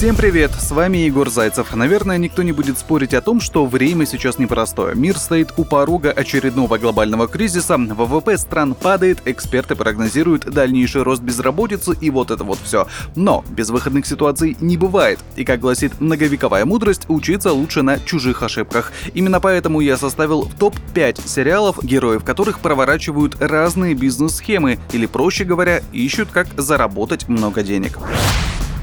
Всем привет, с вами Егор Зайцев. Наверное, никто не будет спорить о том, что время сейчас непростое. Мир стоит у порога очередного глобального кризиса, ВВП стран падает, эксперты прогнозируют дальнейший рост безработицы и вот это вот все. Но безвыходных ситуаций не бывает. И как гласит многовековая мудрость, учиться лучше на чужих ошибках. Именно поэтому я составил топ-5 сериалов, героев которых проворачивают разные бизнес-схемы, или проще говоря, ищут как заработать много денег.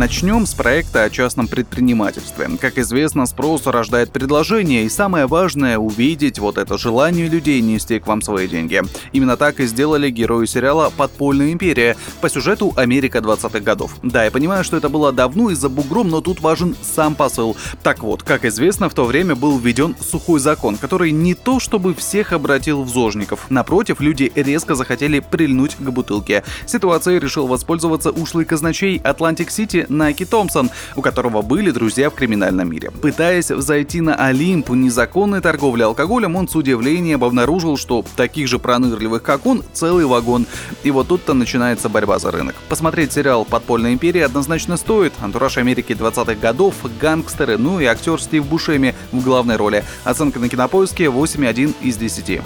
Начнем с проекта о частном предпринимательстве. Как известно, спрос рождает предложение, и самое важное — увидеть вот это желание людей нести к вам свои деньги. Именно так и сделали герои сериала «Подпольная империя» по сюжету «Америка 20-х годов». Да, я понимаю, что это было давно и за бугром, но тут важен сам посыл. Так вот, как известно, в то время был введен сухой закон, который не то чтобы всех обратил в зожников. Напротив, люди резко захотели прильнуть к бутылке. Ситуацией решил воспользоваться ушлый казначей Атлантик-Сити Наки Томпсон, у которого были друзья в криминальном мире. Пытаясь взойти на Олимп незаконной торговли алкоголем, он с удивлением обнаружил, что таких же пронырливых, как он, целый вагон. И вот тут-то начинается борьба за рынок. Посмотреть сериал «Подпольная империя» однозначно стоит. Антураж Америки 20-х годов, гангстеры, ну и актер Стив Бушеми в главной роли. Оценка на кинопоиске 8,1 из 10.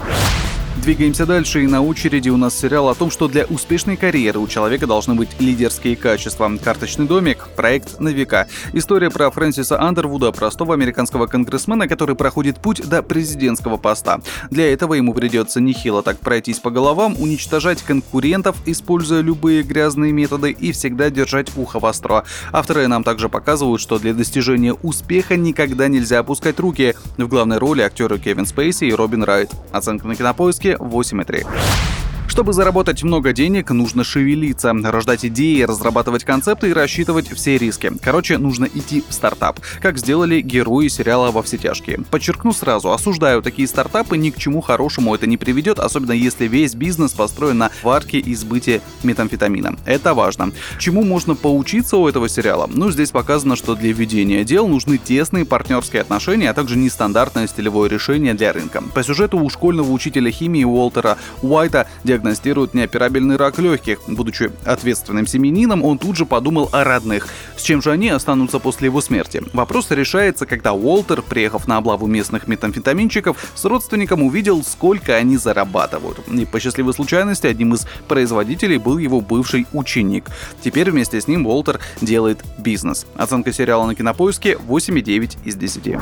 Двигаемся дальше, и на очереди у нас сериал о том, что для успешной карьеры у человека должны быть лидерские качества. «Карточный домик», проект на века. История про Фрэнсиса Андервуда, простого американского конгрессмена, который проходит путь до президентского поста. Для этого ему придется нехило так пройтись по головам, уничтожать конкурентов, используя любые грязные методы и всегда держать ухо востро. Авторы нам также показывают, что для достижения успеха никогда нельзя опускать руки. В главной роли актеры Кевин Спейси и Робин Райт. Оценка на кинопоиске 8,3. Чтобы заработать много денег, нужно шевелиться, рождать идеи, разрабатывать концепты и рассчитывать все риски. Короче, нужно идти в стартап, как сделали герои сериала «Во все тяжкие». Подчеркну сразу, осуждаю такие стартапы, ни к чему хорошему это не приведет, особенно если весь бизнес построен на варке и сбыте метамфетамина. Это важно. Чему можно поучиться у этого сериала? Ну, здесь показано, что для ведения дел нужны тесные партнерские отношения, а также нестандартное стилевое решение для рынка. По сюжету у школьного учителя химии Уолтера Уайта диагностируют неоперабельный рак легких. Будучи ответственным семенином, он тут же подумал о родных. С чем же они останутся после его смерти? Вопрос решается, когда Уолтер, приехав на облаву местных метамфетаминчиков, с родственником увидел, сколько они зарабатывают. И по счастливой случайности одним из производителей был его бывший ученик. Теперь вместе с ним Уолтер делает бизнес. Оценка сериала на кинопоиске 8,9 из 10.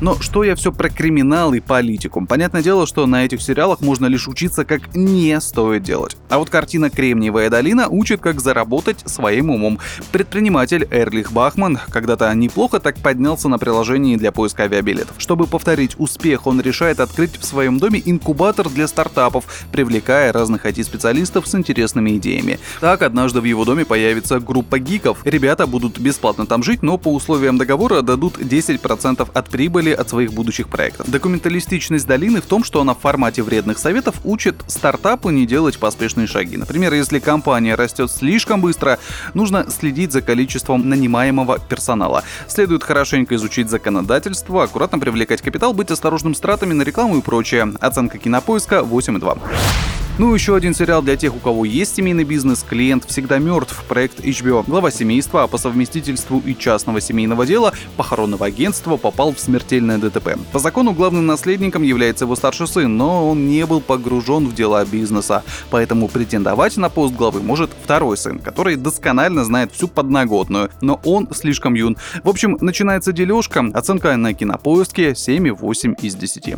Но что я все про криминал и политику? Понятное дело, что на этих сериалах можно лишь учиться, как не стоит делать. А вот картина «Кремниевая долина» учит, как заработать своим умом. Предприниматель Эрлих Бахман когда-то неплохо так поднялся на приложении для поиска авиабилетов. Чтобы повторить успех, он решает открыть в своем доме инкубатор для стартапов, привлекая разных IT-специалистов с интересными идеями. Так, однажды в его доме появится группа гиков. Ребята будут бесплатно там жить, но по условиям договора дадут 10% от прибыли от своих будущих проектов. Документалистичность долины в том, что она в формате вредных советов учит стартапу не делать поспешные шаги. Например, если компания растет слишком быстро, нужно следить за количеством нанимаемого персонала. Следует хорошенько изучить законодательство, аккуратно привлекать капитал, быть осторожным с тратами на рекламу и прочее. Оценка кинопоиска 8,2. Ну, еще один сериал для тех, у кого есть семейный бизнес, клиент всегда мертв, проект HBO. Глава семейства, по совместительству и частного семейного дела, похоронного агентства попал в смертельное ДТП. По закону главным наследником является его старший сын, но он не был погружен в дела бизнеса, поэтому претендовать на пост главы может второй сын, который досконально знает всю подноготную, но он слишком юн. В общем, начинается дележка, оценка на кинопоиске 7,8 из 10.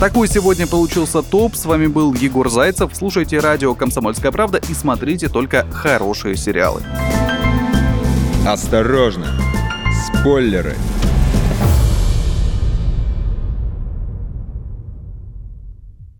Такой сегодня получился топ. С вами был Егор Зайцев. Слушайте радио «Комсомольская правда» и смотрите только хорошие сериалы. Осторожно! Спойлеры!